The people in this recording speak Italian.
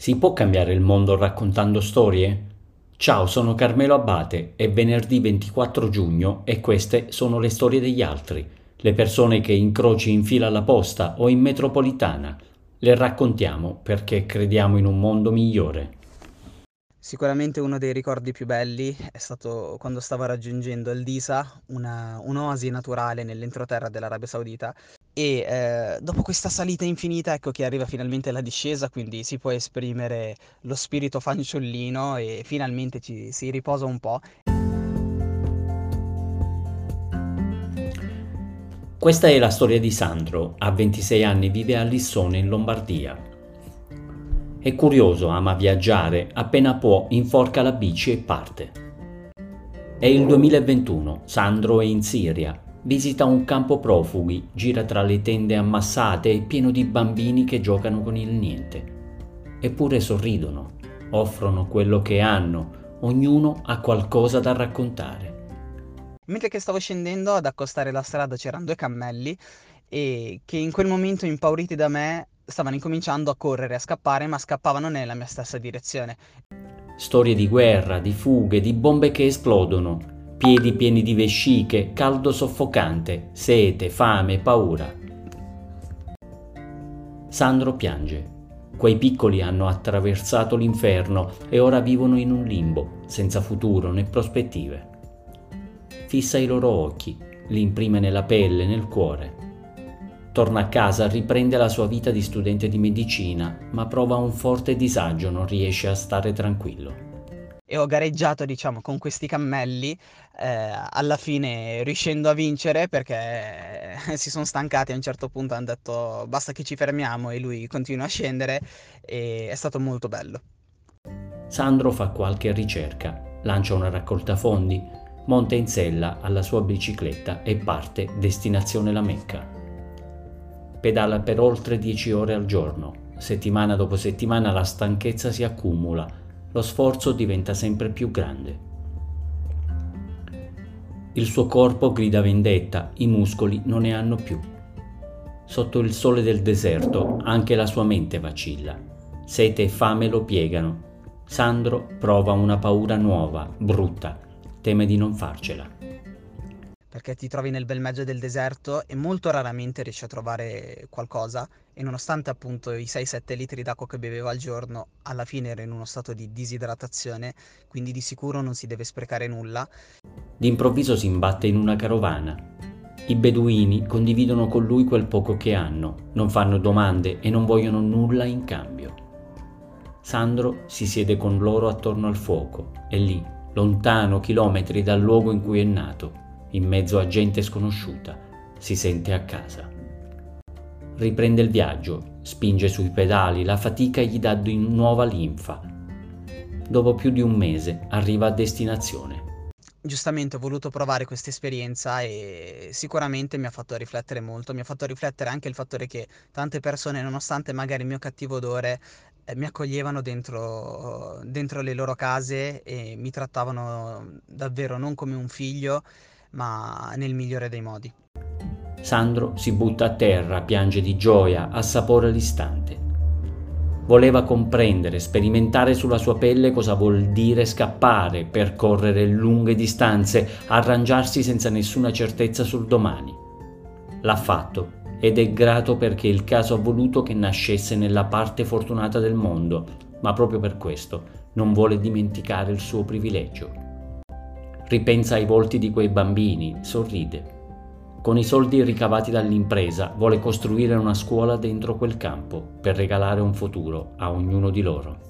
Si può cambiare il mondo raccontando storie? Ciao, sono Carmelo Abate, è venerdì 24 giugno e queste sono le storie degli altri, le persone che incroci in fila alla posta o in metropolitana. Le raccontiamo perché crediamo in un mondo migliore. Sicuramente uno dei ricordi più belli è stato quando stavo raggiungendo il Disa, una, un'oasi naturale nell'entroterra dell'Arabia Saudita e eh, dopo questa salita infinita ecco che arriva finalmente la discesa, quindi si può esprimere lo spirito fanciullino e finalmente ci si riposa un po'. Questa è la storia di Sandro, a 26 anni vive a Lissone in Lombardia. È curioso, ama viaggiare, appena può inforca la bici e parte. È il 2021, Sandro è in Siria, visita un campo profughi, gira tra le tende ammassate e pieno di bambini che giocano con il niente. Eppure sorridono, offrono quello che hanno, ognuno ha qualcosa da raccontare. Mentre che stavo scendendo ad accostare la strada c'erano due cammelli e che in quel momento impauriti da me stavano incominciando a correre, a scappare, ma scappavano nella mia stessa direzione. Storie di guerra, di fughe, di bombe che esplodono, piedi pieni di vesciche, caldo soffocante, sete, fame, paura. Sandro piange. Quei piccoli hanno attraversato l'inferno e ora vivono in un limbo, senza futuro né prospettive. Fissa i loro occhi, li imprime nella pelle, nel cuore Torna a casa, riprende la sua vita di studente di medicina, ma prova un forte disagio, non riesce a stare tranquillo. E ho gareggiato, diciamo, con questi cammelli, eh, alla fine riuscendo a vincere perché si sono stancati a un certo punto, hanno detto basta che ci fermiamo e lui continua a scendere e è stato molto bello. Sandro fa qualche ricerca, lancia una raccolta fondi, monta in sella alla sua bicicletta e parte destinazione la Mecca. Pedala per oltre 10 ore al giorno. Settimana dopo settimana la stanchezza si accumula, lo sforzo diventa sempre più grande. Il suo corpo grida vendetta, i muscoli non ne hanno più. Sotto il sole del deserto anche la sua mente vacilla. Sete e fame lo piegano. Sandro prova una paura nuova, brutta, teme di non farcela perché ti trovi nel bel mezzo del deserto e molto raramente riesci a trovare qualcosa e nonostante appunto i 6-7 litri d'acqua che bevevo al giorno, alla fine ero in uno stato di disidratazione, quindi di sicuro non si deve sprecare nulla. D'improvviso si imbatte in una carovana. I beduini condividono con lui quel poco che hanno, non fanno domande e non vogliono nulla in cambio. Sandro si siede con loro attorno al fuoco e lì, lontano chilometri dal luogo in cui è nato, in mezzo a gente sconosciuta, si sente a casa. Riprende il viaggio, spinge sui pedali, la fatica gli dà di nuova linfa. Dopo più di un mese arriva a destinazione. Giustamente ho voluto provare questa esperienza e sicuramente mi ha fatto riflettere molto, mi ha fatto riflettere anche il fattore che tante persone, nonostante magari il mio cattivo odore, eh, mi accoglievano dentro, dentro le loro case e mi trattavano davvero non come un figlio, ma nel migliore dei modi. Sandro si butta a terra, piange di gioia, assapora l'istante. Voleva comprendere, sperimentare sulla sua pelle cosa vuol dire scappare, percorrere lunghe distanze, arrangiarsi senza nessuna certezza sul domani. L'ha fatto ed è grato perché il caso ha voluto che nascesse nella parte fortunata del mondo, ma proprio per questo non vuole dimenticare il suo privilegio. Ripensa ai volti di quei bambini, sorride. Con i soldi ricavati dall'impresa vuole costruire una scuola dentro quel campo per regalare un futuro a ognuno di loro.